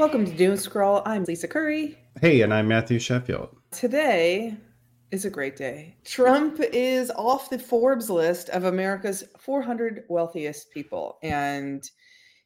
Welcome to Doomscroll. I'm Lisa Curry. Hey, and I'm Matthew Sheffield. Today is a great day. Trump is off the Forbes list of America's 400 wealthiest people, and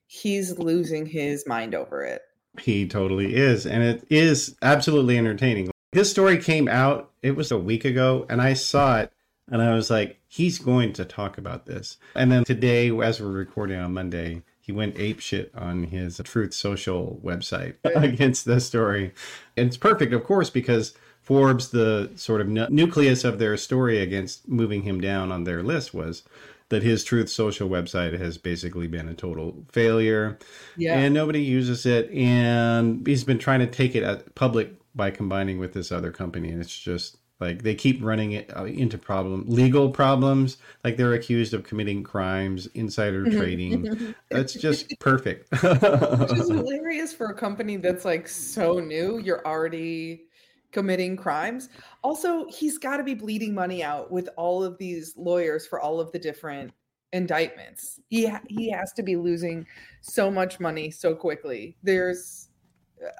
he's losing his mind over it. He totally is. And it is absolutely entertaining. This story came out, it was a week ago, and I saw it and I was like, he's going to talk about this. And then today, as we're recording on Monday, he went ape shit on his Truth Social website against the story. And it's perfect, of course, because Forbes, the sort of nucleus of their story against moving him down on their list was that his Truth Social website has basically been a total failure. Yeah. And nobody uses it. And he's been trying to take it public by combining with this other company. And it's just like they keep running it uh, into problem, legal problems. Like they're accused of committing crimes, insider mm-hmm. trading. that's just perfect. Which is hilarious for a company that's like so new. You're already committing crimes. Also, he's got to be bleeding money out with all of these lawyers for all of the different indictments. He ha- he has to be losing so much money so quickly. There's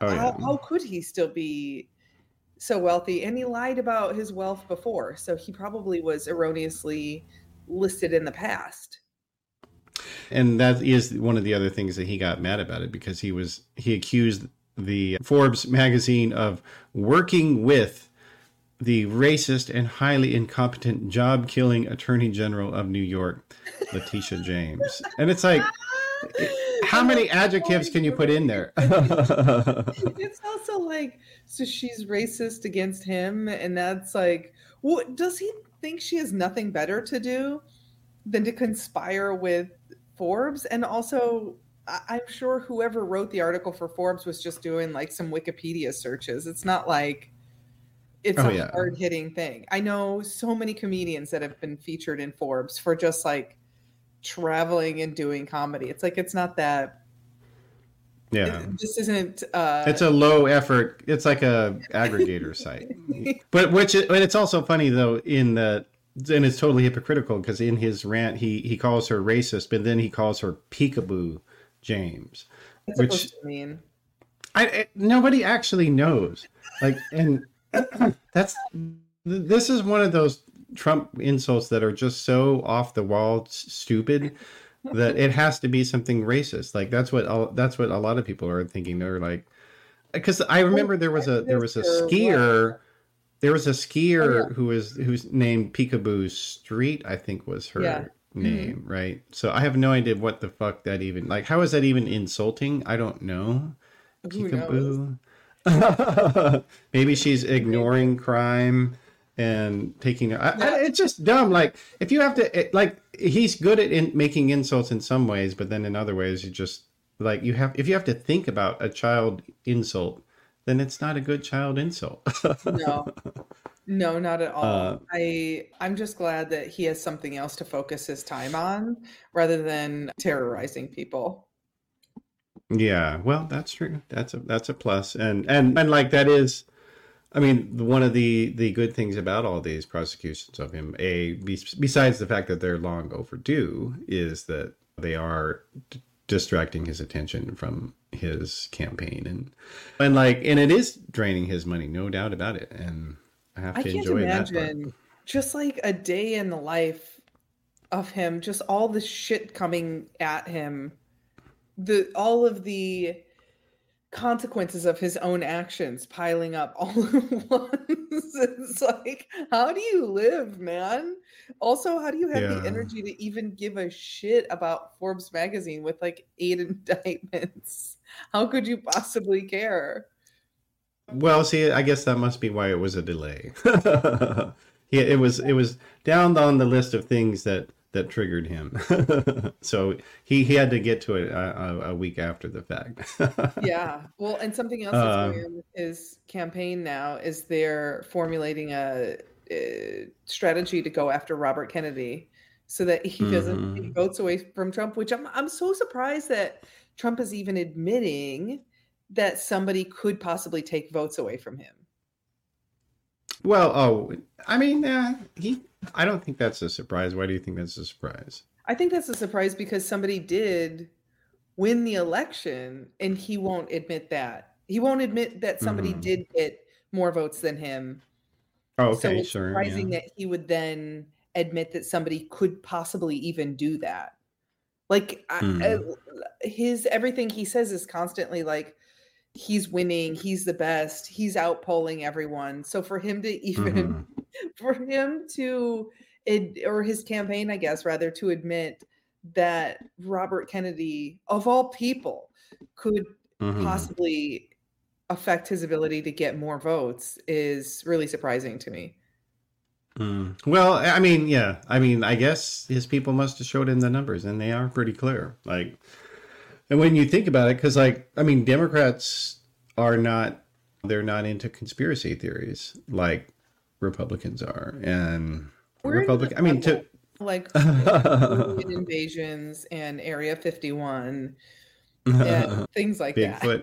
oh, yeah. how, how could he still be so wealthy and he lied about his wealth before so he probably was erroneously listed in the past and that is one of the other things that he got mad about it because he was he accused the Forbes magazine of working with the racist and highly incompetent job killing attorney general of New York, Letitia James. And it's like, how many adjectives can you put in there? it's also like so she's racist against him and that's like what does he think she has nothing better to do than to conspire with forbes and also i'm sure whoever wrote the article for forbes was just doing like some wikipedia searches it's not like it's oh, a yeah. hard hitting thing i know so many comedians that have been featured in forbes for just like traveling and doing comedy. It's like it's not that yeah. this isn't uh it's a low effort it's like a aggregator site. But which and it's also funny though in the and it's totally hypocritical because in his rant he he calls her racist but then he calls her peekaboo james What's which mean. I, I nobody actually knows. Like and that's this is one of those trump insults that are just so off the wall stupid that it has to be something racist. Like that's what all, that's what a lot of people are thinking. They're like, because I remember there was a there was a skier. There was a skier oh, yeah. who was who's named Picabo Street, I think was her yeah. name, mm-hmm. right? So I have no idea what the fuck that even like. How is that even insulting? I don't know. Peekaboo. Maybe she's ignoring crime and taking I, I, it's just dumb like if you have to it, like he's good at in, making insults in some ways but then in other ways you just like you have if you have to think about a child insult then it's not a good child insult. No. No not at all. Uh, i i'm just glad that he has something else to focus his time on rather than terrorizing people. Yeah well that's true. That's a that's a plus. And and and like that is I mean, one of the the good things about all these prosecutions of him, a besides the fact that they're long overdue, is that they are d- distracting his attention from his campaign and and like and it is draining his money, no doubt about it. And I have to I enjoy imagine that. Just like a day in the life of him, just all the shit coming at him, the all of the consequences of his own actions piling up all at once. it's like, how do you live, man? Also, how do you have yeah. the energy to even give a shit about Forbes magazine with like eight indictments? How could you possibly care? Well, see, I guess that must be why it was a delay. yeah, it was it was down on the list of things that that triggered him. so he, he had to get to it a, a week after the fact. yeah. Well, and something else that's um, going on with his campaign now is they're formulating a, a, strategy to go after Robert Kennedy so that he doesn't mm-hmm. take votes away from Trump, which I'm, I'm so surprised that Trump is even admitting that somebody could possibly take votes away from him. Well, oh, I mean, uh, he I don't think that's a surprise. Why do you think that's a surprise? I think that's a surprise because somebody did win the election and he won't admit that. He won't admit that somebody Mhm. did get more votes than him. Oh, so okay, it's sure. surprising yeah. that he would then admit that somebody could possibly even do that. Like I, Hmm. I- his everything he says is constantly like he's winning, he's the best, he's outpolling everyone. So for him to even Mhm. for him to or his campaign, I guess rather to admit that Robert Kennedy of all people could Mhm. possibly affect his ability to get more votes is really surprising to me. Mm. Well, I mean, yeah. I mean, I guess his people must have showed him the numbers, and they are pretty clear. Like, and when you think about it, because, like, I mean, Democrats are not, they're not into conspiracy theories like Republicans are. And We're Republican, I mean, to, like invasions and Area 51 and things like that.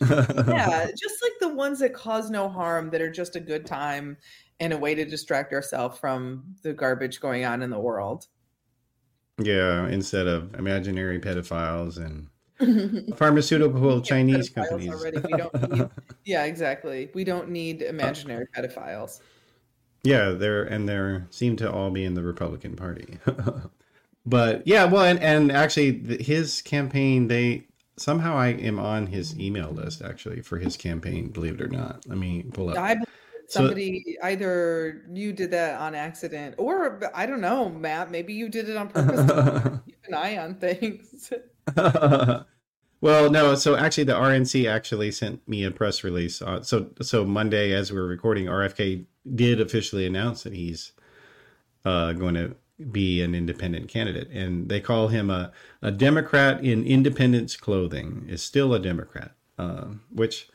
Yeah, just like the ones that cause no harm that are just a good time and a way to distract ourselves from the garbage going on in the world. Yeah, instead of imaginary pedophiles and pharmaceutical Chinese companies. already. We don't need- yeah, exactly. We don't need imaginary pedophiles. Yeah, they're and they're seem to all be in the Republican Party. but yeah, well, and and actually, th- his campaign they somehow I am on his email list actually for his campaign. Believe it or not, let me pull up. I believe So- somebody either you did that on accident or I don't know, Matt. Maybe you did it on purpose. keep an eye on things. well, no. So actually, the RNC actually sent me a press release. Uh, so so Monday, as we we're recording, RFK did officially announce that he's uh, going to be an independent candidate, and they call him a a Democrat in independence clothing. Is still a Democrat, uh, which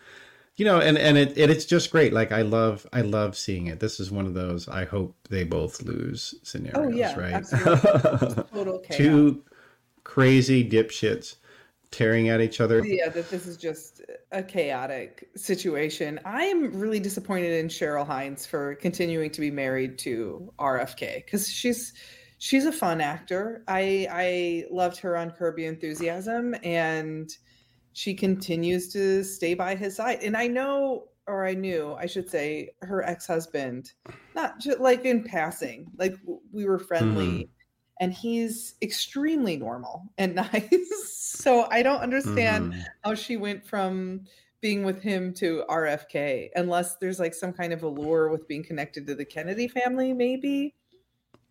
you know, and and it, it it's just great. Like I love I love seeing it. This is one of those I hope they both lose scenarios. Oh, yeah, right? Total chaos. Two crazy dipshits tearing at each other. yeah, that this is just a chaotic situation. I am really disappointed in Cheryl Hines for continuing to be married to RFK because she's she's a fun actor. I I loved her on Curb Your Enthusiasm, and she continues to stay by his side. And I know, or I knew, I should say, her ex husband, not just like in passing, like we were friendly. And he's extremely normal and nice. So I don't understand Mhm. how she went from being with him to RFK, unless there's like some kind of allure with being connected to the Kennedy family, maybe.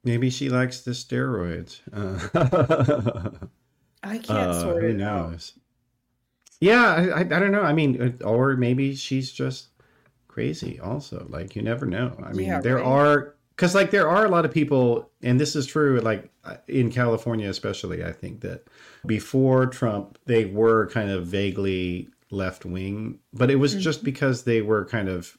Maybe she likes the steroids. Uh, I can't uh, sort who it out. Yeah, I, I, don't know. I mean, or maybe she's just crazy. Also, like you never know. I mean, Yeah, there right. are because like there are a lot of people, and this is true. Like uh, in California, especially, I think that before Trump, they were kind of vaguely left wing, but it was just because they were kind of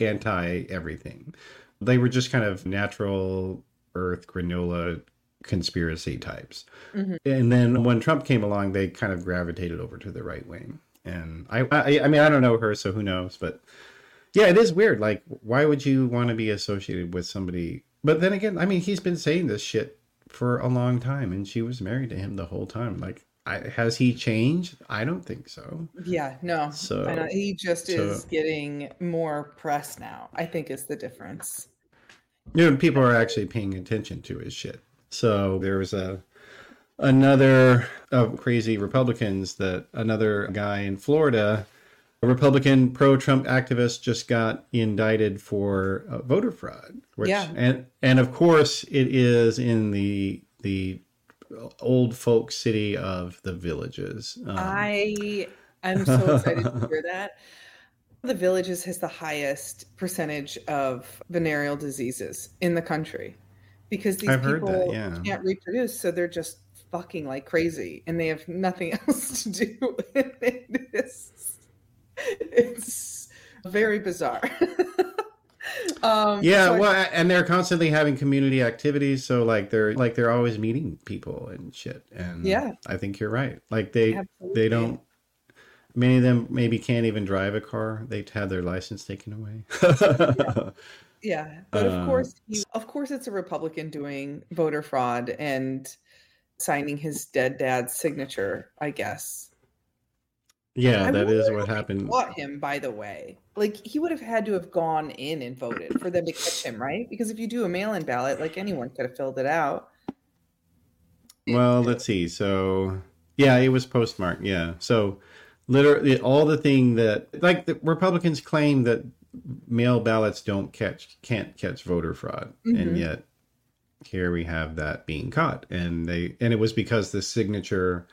anti everything. They were just kind of natural earth granola conspiracy types. Mhm. And then when Trump came along, they kind of gravitated over to the right wing. And I, I, I mean, I don't know her, so who knows? But yeah, it is weird. Like, why would you want to be associated with somebody? But then again, I mean, he's been saying this shit for a long time, and she was married to him the whole time. Like, I, has he changed? I don't think so. Yeah, no. So- he just so- is getting more press now, I think is the difference. you know, people are actually paying attention to his shit. So there was a another of crazy Republicans that another guy in Florida, a Republican pro-Trump activist, just got indicted for uh, voter fraud. Which, Yeah. and and of course it is in the the old folk city of the villages. Um, I am so excited to hear that. The villages has the highest percentage of venereal diseases in the country because these I've people that, yeah. can't reproduce, so they're just fucking like crazy, and they have nothing else to do. it is, it's very bizarre. um, yeah, so I- well, and they're constantly having community activities, so like they're like they're always meeting people and shit. And Yeah. I think you're right. Like they Absolutely. they don't. Many of them maybe can't even drive a car. they've had their license taken away. Yeah, but Uh, of course, he, of course, it's a Republican doing voter fraud, and signing his dead dad's signature, I guess. Yeah, I that is what happened. Caught him, by the way. Like he would have had to have gone in and voted for them to catch him, right? Because if you do a mail-in ballot, like anyone could have filled it out. Well, let's see. So, yeah, it was postmarked. Yeah. So, literally, all the thing that, like, the Republicans claim that mail ballots don't catch, can't catch voter fraud. And Mhm. yet, here we have that being caught. And they, and it was because the signature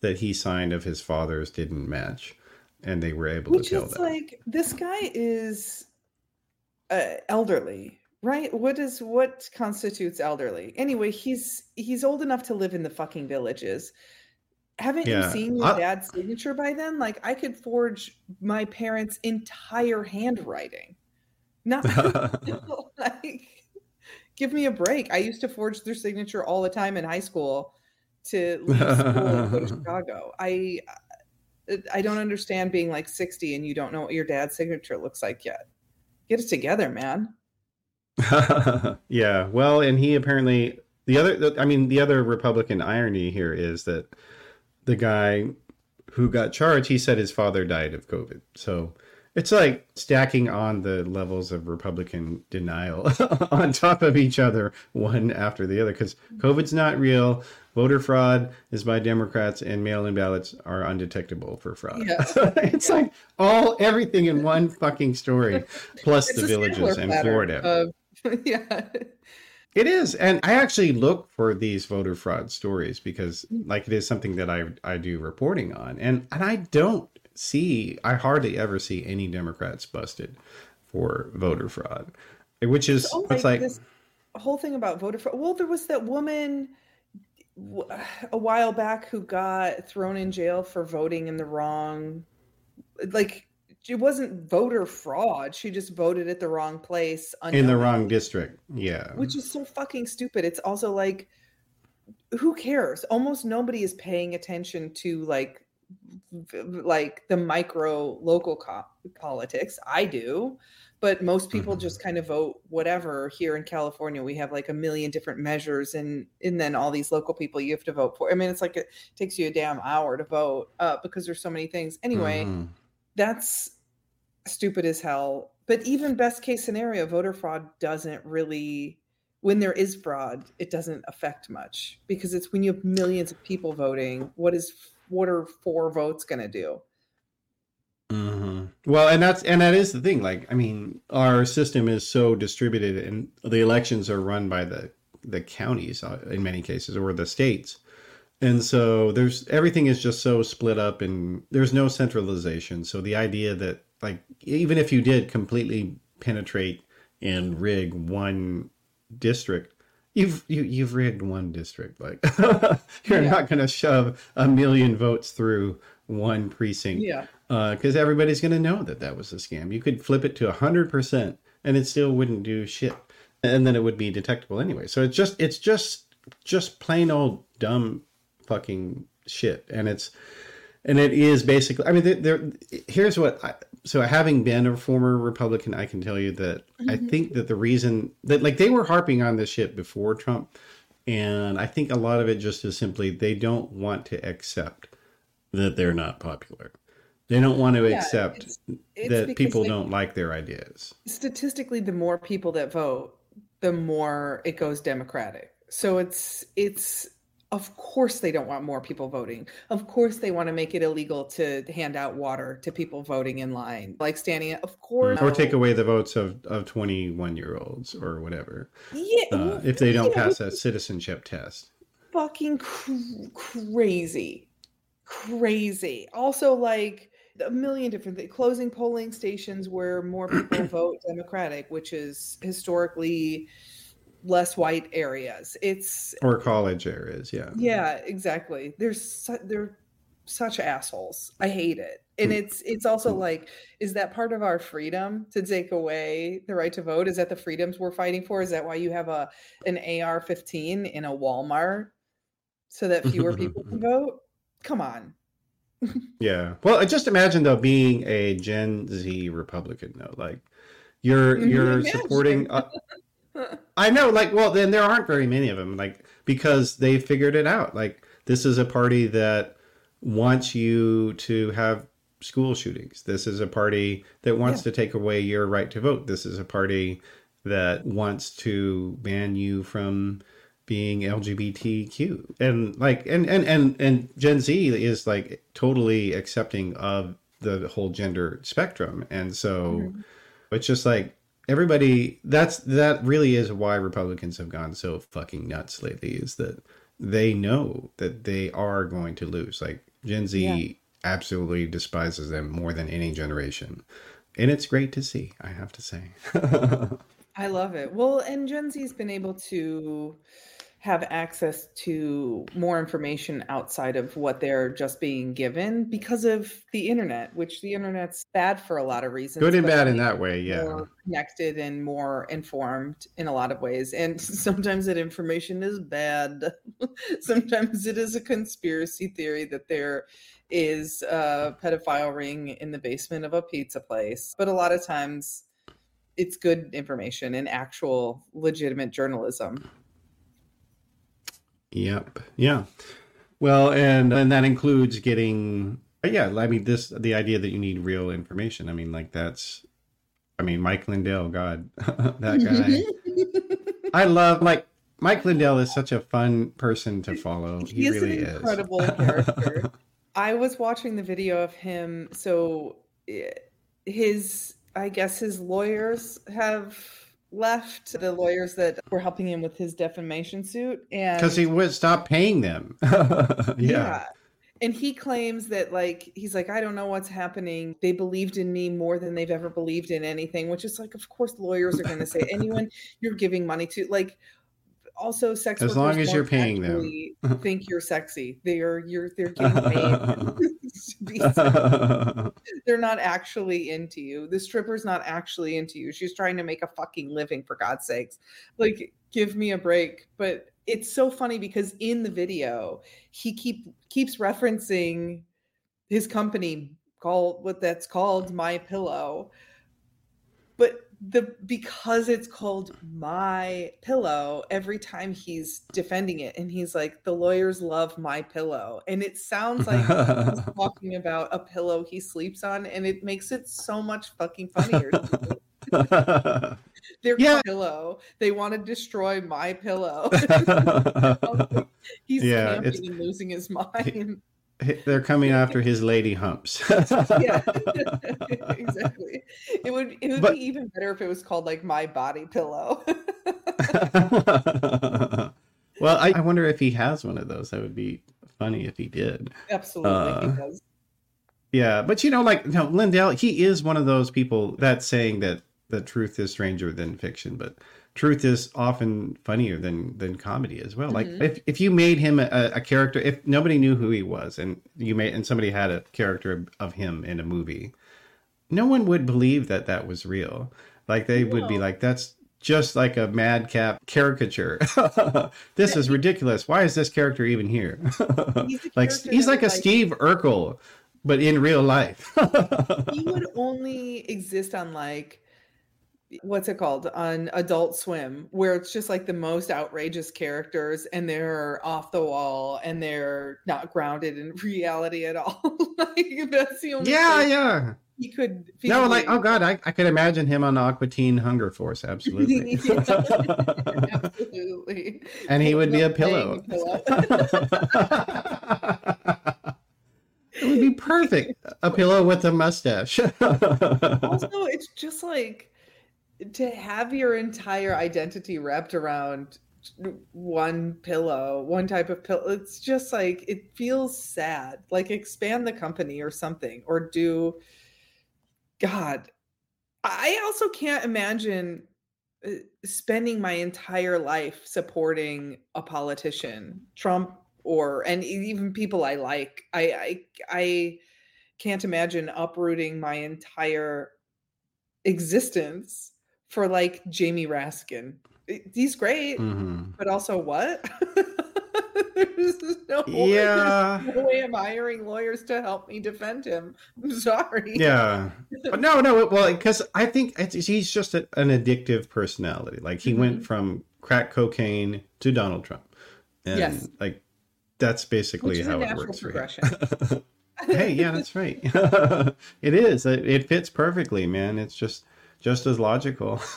that he signed of his father's didn't match. And they were able Which to tell is that. like this guy is uh, elderly, right? What is what constitutes elderly? Anyway, he's he's old enough to live in the fucking villages. Haven't Yeah, you seen your I- dad's signature by then? Like I could forge my parents' entire handwriting. Not like give me a break. I used to forge their signature all the time in high school to leave school and go to Chicago. I uh, uh, I don't understand being like 60 and you don't know what your dad's signature looks like yet. Get it together, man. yeah. Well, and he apparently the other the- I mean the other Republican irony here is that the guy who got charged, he said his father died of COVID. So it's like stacking on the levels of Republican denial on top of each other, one after the other, because COVID's not real. Voter fraud is by Democrats, and mail-in ballots are undetectable for fraud. Yeah. it's like all everything in one fucking story, plus It's the villages in Florida. of- yeah. It is, and I actually look for these voter fraud stories because, like, it is something that I I do reporting on, and and I don't see, I hardly ever see any Democrats busted for voter fraud, which is Oh, it's like this whole thing about voter fraud. Well, there was that woman a while back who got thrown in jail for voting in the wrong like it wasn't voter fraud. She just voted at the wrong place in the wrong district. Yeah, which is so fucking stupid. It's also like, who cares? Almost nobody is paying attention to like, like the micro local co- politics. I do, but most people Mhm. just kind of vote whatever. Here in California, we have like a million different measures, and and then all these local people you have to vote for. I mean, it's like it takes you a damn hour to vote uh, because there's so many things. Anyway, Mhm. that's stupid as hell. But even best case scenario, voter fraud doesn't really, when there is fraud, it doesn't affect much because it's when you have millions of people voting. What is what are four votes going to do? hmm Well, and that's and that is the thing. Like, I mean, our system is so distributed, and the elections are run by the the counties uh, in many cases, or the states, and so there's everything is just so split up, and there's no centralization. So the idea that like even if you did completely penetrate and rig one district. You've you, you've rigged one district. Like you're Yeah. not going to shove a million votes through one precinct Yeah, uh, because everybody's going to know that that was a scam. You could flip it to hundred percent, and it still wouldn't do shit, and then it would be detectable anyway. So it's just it's just just plain old dumb fucking shit, and it's and it is basically. I mean, there. there here's what. I, so having been a former Republican, I can tell you that I Mhm. think that the reason that like they were harping on this shit before Trump, and I think a lot of it just is simply they don't want to accept that they're not popular. They don't want to Yeah, accept it's- it's that people they- don't like their ideas. statistically the more people that vote the more it goes democratic so it's it's of course they don't want more people voting. Of course they want to make it illegal to hand out water to people voting in line. Like standing of course Or take away the votes of, of 21 year olds or whatever yeah uh, if they don't you know, pass a citizenship test. fucking cr- crazy. Crazy. Also like a million different things closing polling stations where more people vote democratic which is historically less white areas it's Or college areas, yeah. yeah exactly there's su- they're such assholes i hate it and Mm. it's it's also Mm. like is that part of our freedom to take away the right to vote is that the freedoms we're fighting for is that why you have a an ar-15 in a walmart so that fewer people can vote come on Yeah. Well, just imagine though being a Gen Z Republican though. Like you're Mhm, you're supporting uh, I know like well then there aren't very many of them like because they figured it out. Like this is a party that wants you to have school shootings. This is a party that wants yeah. to take away your right to vote. This is a party that wants to ban you from being LGBTQ. And like and and and and Gen Z is like totally accepting of the whole gender spectrum. And so mm-hmm. it's just like everybody that's that really is why Republicans have gone so fucking nuts lately is that they know that they are going to lose. Like Gen Z yeah. absolutely despises them more than any generation. And it's great to see, I have to say. I love it. Well, and Gen Z's been able to have access to more information outside of what they're just being given because of the internet, which the internet's bad for a lot of reasons. Good and bad in that way, yeah. connected and more informed in a lot of ways. And sometimes that information is bad. sometimes it is a conspiracy theory that there is a pedophile ring in the basement of a pizza place. But a lot of times it's good information and actual legitimate journalism. Yep. Yeah. Well, and and that includes getting yeah, I mean this the idea that you need real information. I mean like that's I mean Mike Lindell, god, that guy. I love like Mike Lindell is such a fun person to follow. He, he really is. An incredible character. I was watching the video of him so eh, his I guess his lawyers have left the lawyers that were helping him with his defamation suit and because he would stop paying them. Yeah. yeah. and he claims that like he's like i don't know what's happening. They believed in me more than they've ever believed in anything which is like of course lawyers are going to say anyone you're giving money to like also sex as long as you're paying them. think you're sexy. They're you're they're getting paid they're not actually into you. The stripper's not actually into you. She's trying to make a fucking living for god's sakes. Like give me a break. But it's so funny because in the video he keep keeps referencing his company called what that's called my pillow. But the because it's called my pillow every time he's defending it and he's like the lawyers love my pillow. And it sounds like he's talking about a pillow he sleeps on and it makes it so much fucking funnier their yeah. pillow they want to destroy my pillow. He's yeah, camping and losing his mind they're coming after his lady humps. yeah, exactly. It would it would but, be even better if it was called like my body pillow. well, I, I, wonder if he has one of those. That would be funny if he did. Absolutely, uh, he does. Yeah, but you know, like know, Lindell, he is one of those people that's saying that the truth is stranger than fiction, but truth is often funnier than than comedy as well. Mm-hmm. Like if, if you made him a, a, character, if nobody knew who he was, and you made and somebody had a character of him in a movie, no one would believe that that was real. Like they no. would be like, "That's just like a madcap caricature. this is ridiculous. Why is this character even here?" he's like he's like a like... Steve Urkel, but in real life. he would only exist on like what's it called? On adult swim where it's just like the most outrageous characters and they're off the wall and they're not grounded in reality at all. Like that's the only yeah yeah. he could no like oh god I, I could imagine him on Aqua Teen Hunger Force absolutely. Absolutely. And he would be a pillow, pillow. it would be perfect. A pillow with a mustache. Also it's just like to have your entire identity wrapped around one pillow, one type of pillow, it's just like it feels sad. Like expand the company or something, or do God. I also can't imagine uh, spending my entire life supporting a politician, Trump or and even people I like. I I I can't imagine uprooting my entire existence for like Jamie Raskin. He's great, mm-hmm. but also what? no yeah. no way I'm hiring lawyers to help me defend him. I'm sorry. Yeah. but no, no. Well, because I think he's just a, an addictive personality. Like he mm-hmm. went from crack cocaine to Donald Trump. And Yes. like that's basically Which is a how it works for him. hey, yeah, that's right. it is. It, it fits perfectly, man. It's just just as logical.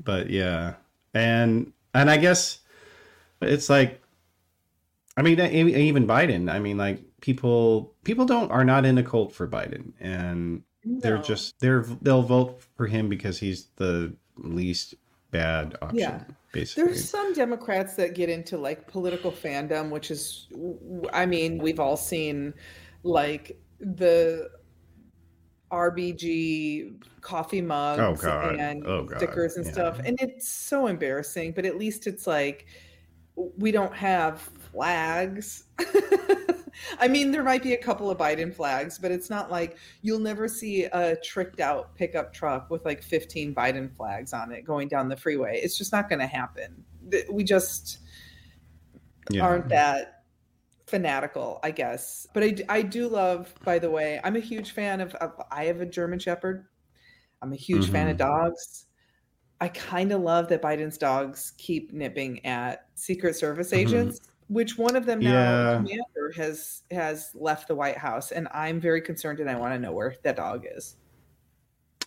but yeah, and and I guess it's like, I mean, even Biden. I mean, like people people don't are not in a cult for Biden, and they're just they're they'll vote for him because he's the least bad option. Yeah. basically. There's some Democrats that get into like political fandom, which is, I mean, we've all seen like the RBG coffee oh, mugs Oh, and Oh, stickers and Yeah. stuff. And it's so embarrassing, but at least it's like we don't have flags. I mean, there might be a couple of Biden flags, but it's not like you'll never see a tricked out pickup truck with like 15 Biden flags on it going down the freeway. It's just not going to happen. We just Yeah. aren't that fanatical, I guess. But I, I do love, by the way, I'm a huge fan of, of I have a German Shepherd. I'm a huge fan of Mhm. dogs. I kind of love that Biden's dogs keep nipping at Secret Service Mhm. agents, which one of them now, Yeah. Commander, has has left the White House, and I'm very concerned, and I want to know where that dog is.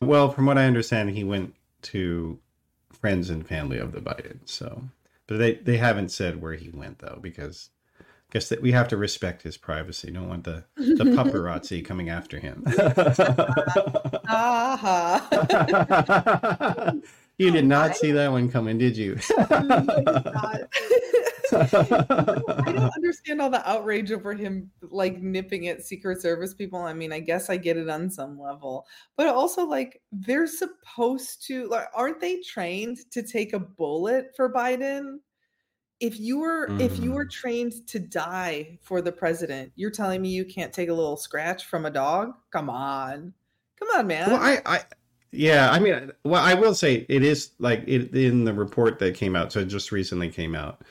Well, from what I understand, he went to friends and family of the Biden. So, but they they haven't said where he went though, because guess that we have to respect his privacy. Don't want the the paparazzi coming after him. Aha. you did not see that one coming, did you? I don't understand all the outrage over him like nipping at Secret Service people. I mean, I guess I get it on some level, but also like they're supposed to like aren't they trained to take a bullet for Biden? If you were if you were Mm. trained to die for the president, you're telling me you can't take a little scratch from a dog? Come on. Come on, man. Well, I, I, yeah, I mean, well, I will say it is like it in the report that came out. So it just recently came out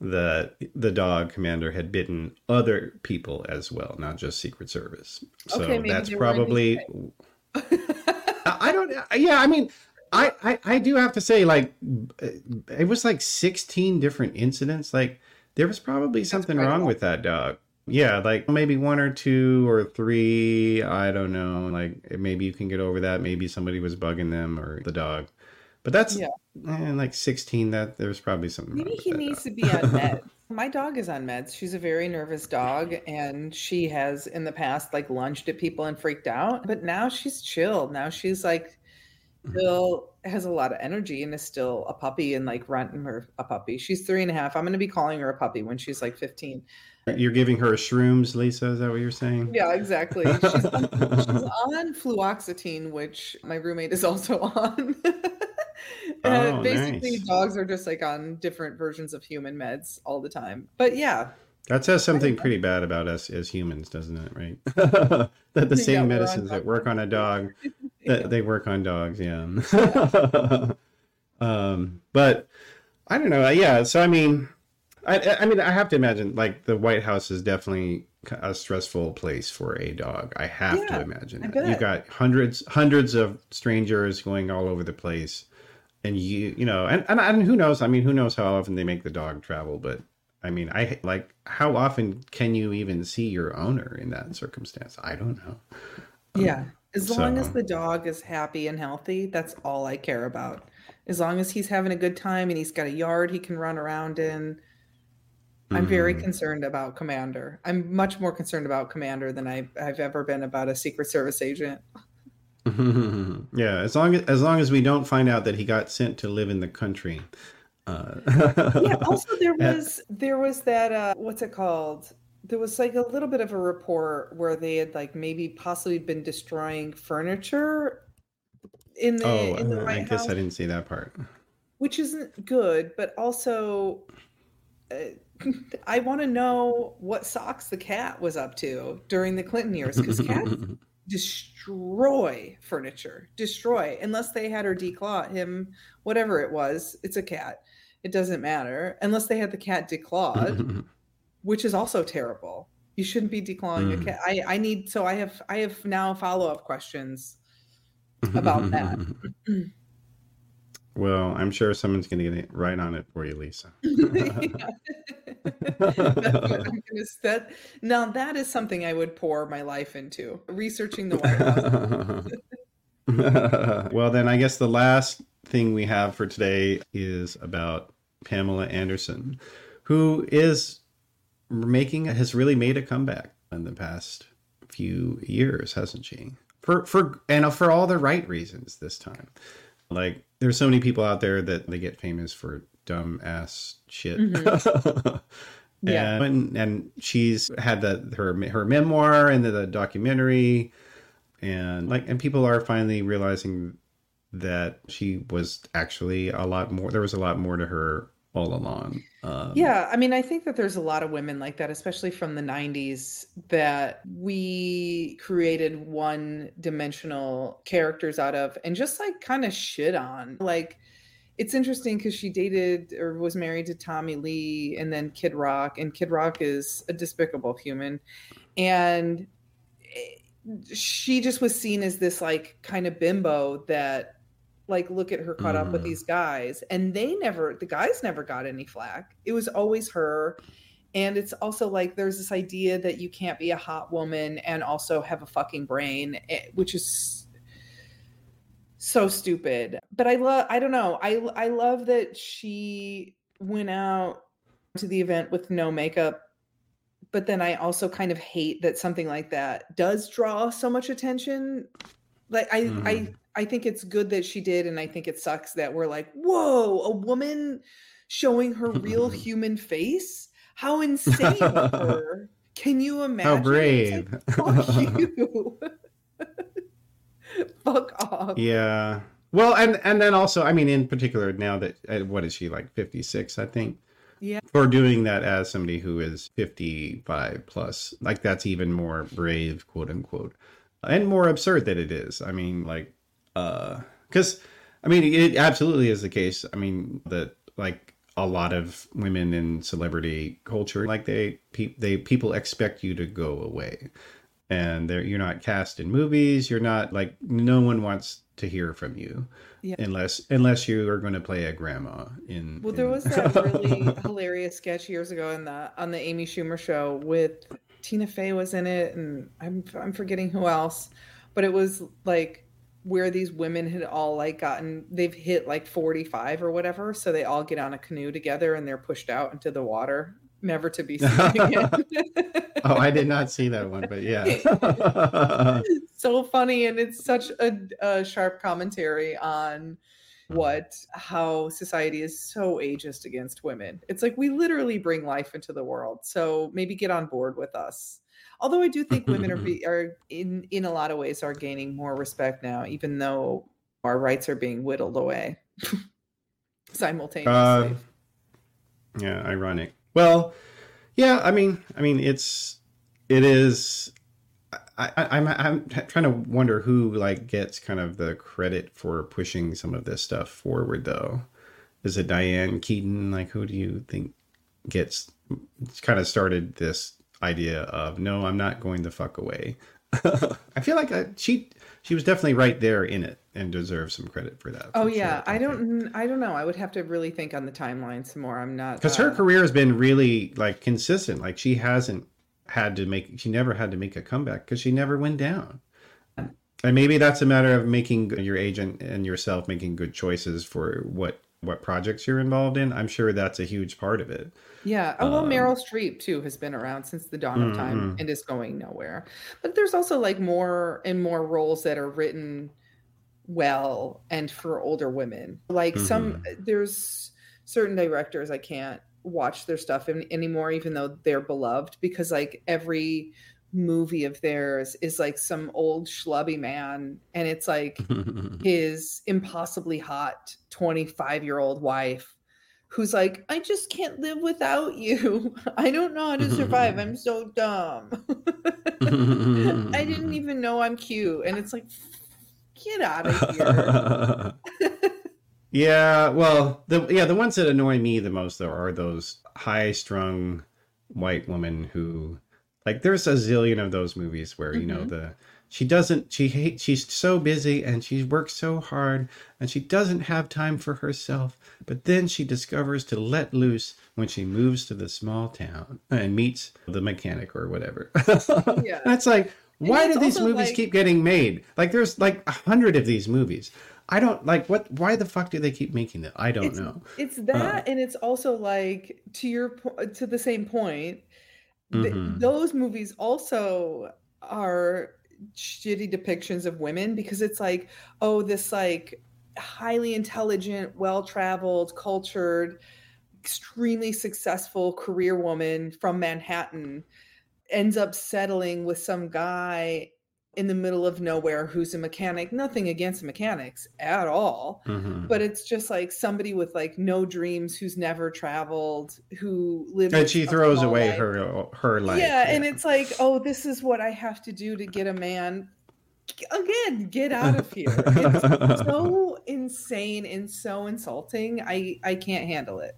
that the dog commander had bitten other people as well, not just Secret Service. So Okay, that's they were in probably. I don't. Yeah, I mean, I, I I do have to say, like, it was like sixteen different incidents. Like, there was probably something wrong lot. with that dog. Yeah, like maybe one or two or three. I don't know. Like maybe you can get over that. Maybe somebody was bugging them or the dog. But that's Yeah. eh, like sixteen. That there's probably something. Maybe wrong with he that needs dog. to be on meds. My dog is on meds. She's a very nervous dog, and she has in the past like lunged at people and freaked out. But now she's chilled. Now she's like. Still has a lot of energy and is still a puppy and like running her a puppy. She's three and a half. I'm gonna be calling her a puppy when she's like 15. You're giving her shrooms, Lisa. Is that what you're saying? Yeah, exactly. She's on, she's on fluoxetine, which my roommate is also on. Uh, Oh, basically, nice. dogs are just like on different versions of human meds all the time. But yeah, That says something pretty bad about us as humans, doesn't it? Right? that the same we're medicines that work on a dog, yeah. that they work on dogs. Yeah. um, but I don't know. Yeah. So I mean, I I mean, I have to imagine like the White House is definitely a stressful place for a dog. I have Yeah, to imagine. That. you've got hundreds hundreds of strangers going all over the place. And you, you know, and, and and who knows? I mean, who knows how often they make the dog travel? But I mean, I like how often can you even see your owner in that circumstance? I don't know. Yeah. As long as the dog is happy and healthy, that's all I care about. As long as he's having a good time and he's got a yard he can run around in. I'm very Mhm. concerned about Commander. I'm much more concerned about Commander than I, I've ever been about a Secret Service agent. yeah, as long as as long as we don't find out that he got sent to live in the country. Uh, yeah also there was there was that uh what's it called there was like a little bit of a report where they had like maybe possibly been destroying furniture in the oh, in the uh, I guess House, I didn't see that part. which isn't good but also uh, I want to know what socks the cat was up to during the Clinton years because cats destroy furniture, destroy unless they had her declaw him, whatever it was. It's a cat. It doesn't matter unless they had the cat declawed, which is also terrible. You shouldn't be declawing a Mm. cat. I, I need so I have I have now follow up questions about that. Well, I'm sure someone's going to get right on it for you, Lisa. that, now that is something I would pour my life into researching the White House. well, then I guess the last thing we have for today is about Pamela Anderson, who is making has really made a comeback in the past few years, hasn't she? For for and for all the right reasons this time. Like there's so many people out there that they get famous for dumb ass shit. Mm-hmm. yeah, and, and she's had the her her memoir and the, the documentary, and like and people are finally realizing that she was actually a lot more. There was a lot more to her all along. Um, yeah, I mean, I think that there's a lot of women like that, especially from the 90s, that we created one dimensional characters out of and just like kind of shit on. Like, it's interesting because she dated or was married to Tommy Lee and then Kid Rock, and Kid Rock is a despicable human. And eh, she just was seen as this like kind of bimbo that like look at her caught mm. up with mm. these guys and they never the guys never got any flack it was always her and it's also like there's this idea that you can't be a hot woman and also have a fucking brain eh, which is so stupid but i love i don't know i i love that she went out to the event with no makeup but then i also kind of hate that something like that does draw so much attention like i mm. i. I think it's good that she did, and I think it sucks that we're like, whoa, a woman showing her real human face. How insane her! Can you imagine? How brave! Like, Fuck you. Fuck off. Yeah. Well, and and then also, I mean, in particular, now that uh, what is she like fifty six? I think. Yeah. For doing that as somebody who is fifty five plus, like that's even more brave, quote unquote, and more absurd that it is. I mean, like because uh, I mean, it absolutely is the case. I mean, that like a lot of women in celebrity culture, like they pe- they people expect you to go away, and they're you're not cast in movies. You're not like no one wants to hear from you. Yeah. Unless unless you are going to play a grandma in. Well, there was that really hilarious sketch years ago in the on the Amy Schumer show with Tina Fey was in it, and I'm I'm forgetting who else, but it was like where these women had all like gotten they've hit like 45 or whatever so they all get on a canoe together and they're pushed out into the water never to be seen again. Oh i did not see that one but yeah. So funny and it's such a, a, sharp commentary on what how society is so ageist against women. It's like we literally bring life into the world so maybe get on board with us Although I do think women are be, are in in a lot of ways are gaining more respect now, even though our rights are being whittled away simultaneously. Uh, yeah, ironic. Well, yeah, I mean, I mean, it's it is. I, I, I'm I'm trying to wonder who like gets kind of the credit for pushing some of this stuff forward, though. Is it Diane Keaton? Like, who do you think gets kind of started this idea of no, I'm not going the fuck away. I feel like I, she she was definitely right there in it and deserves some credit for that. Oh yeah, sure, I, I don't I don't know. I would have to really think on the timeline some more. I'm not because uh... her career has been really like consistent. Like she hasn't had to make she never had to make a comeback because she never went down. And maybe that's a matter of making your agent and yourself making good choices for what what projects you're involved in. I'm sure that's a huge part of it. Yeah. Oh, well, um, Meryl Streep too has been around since the dawn of time mm-hmm. and is going nowhere. But there's also like more and more roles that are written well and for older women. Like mm-hmm. some, there's certain directors I can't watch their stuff in, anymore, even though they're beloved, because like every movie of theirs is like some old schlubby man and it's like his impossibly hot 25 year old wife who's like i just can't live without you. I don't know how to survive. I'm so dumb. I didn't even know i'm cute and it's like get out of here. Yeah well the yeah the ones that annoy me the most though are those high strung white women who like there's a zillion of those movies where you know mm-hmm. the she doesn't she hates she's so busy and she works so hard and she doesn't have time for herself but then she discovers to let loose when she moves to the small town and meets the mechanic or whatever Yeah. that's like why do these movies like- keep getting made like there's like a hundred of these movies i don't like what why the fuck do they keep making it i don't it's, know It's that, and it's also like to your to the same point. Th- Mhm. those movies also are shitty depictions of women because it's like, oh, this like highly intelligent, well traveled, cultured, extremely successful career woman from Manhattan ends up settling with some guy in the middle of nowhere who's a mechanic. Nothing against mechanics at all Mhm. but it's just like somebody with like no dreams who's never traveled who lives and she throws away life. her her life yeah, and it's like oh this is what i have to do to get a man again get out of here it's so insane and so insulting i i can't handle it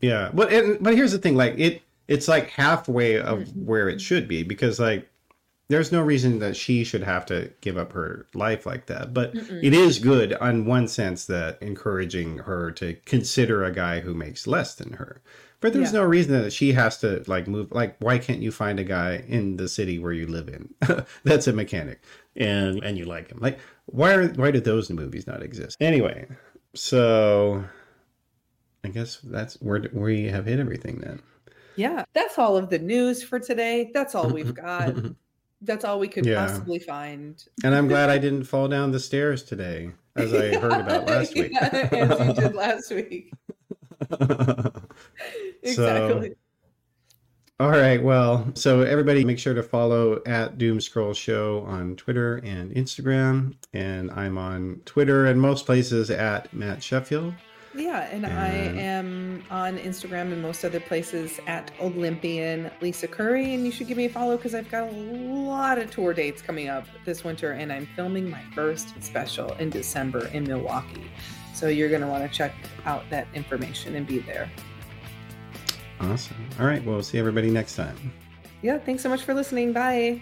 Yeah, but and, but here's the thing: like it, it's like halfway of Mm-hmm. where it should be because like there's no reason that she should have to give up her life like that. But Mm-mm. it is good on one sense that encouraging her to consider a guy who makes less than her. But there's Yeah. no reason that she has to like move. Like, why can't you find a guy in the city where you live in that's a mechanic and and you like him? Like, why are why do those movies not exist? Anyway, so I guess that's where we have hit everything then. yeah that's all of the news for today that's all we've got that's all we could Yeah. possibly find And I'm glad I didn't fall down the stairs today, as I heard about last week. Yeah, as you did last week exactly All right. Well, so everybody make sure to follow at Doomscroll Show on Twitter and Instagram. And I'm on Twitter and most places at Matt Sheffield. Yeah, and I am on Instagram and most other places at Olympian Lisa Curry, and you should give me a follow because I've got a lot of tour dates coming up this winter, and I'm filming my first special in December in Milwaukee. So you're going to want to check out that information and be there. Awesome. All right. Well, see everybody next time. Yeah, thanks so much for listening. Bye.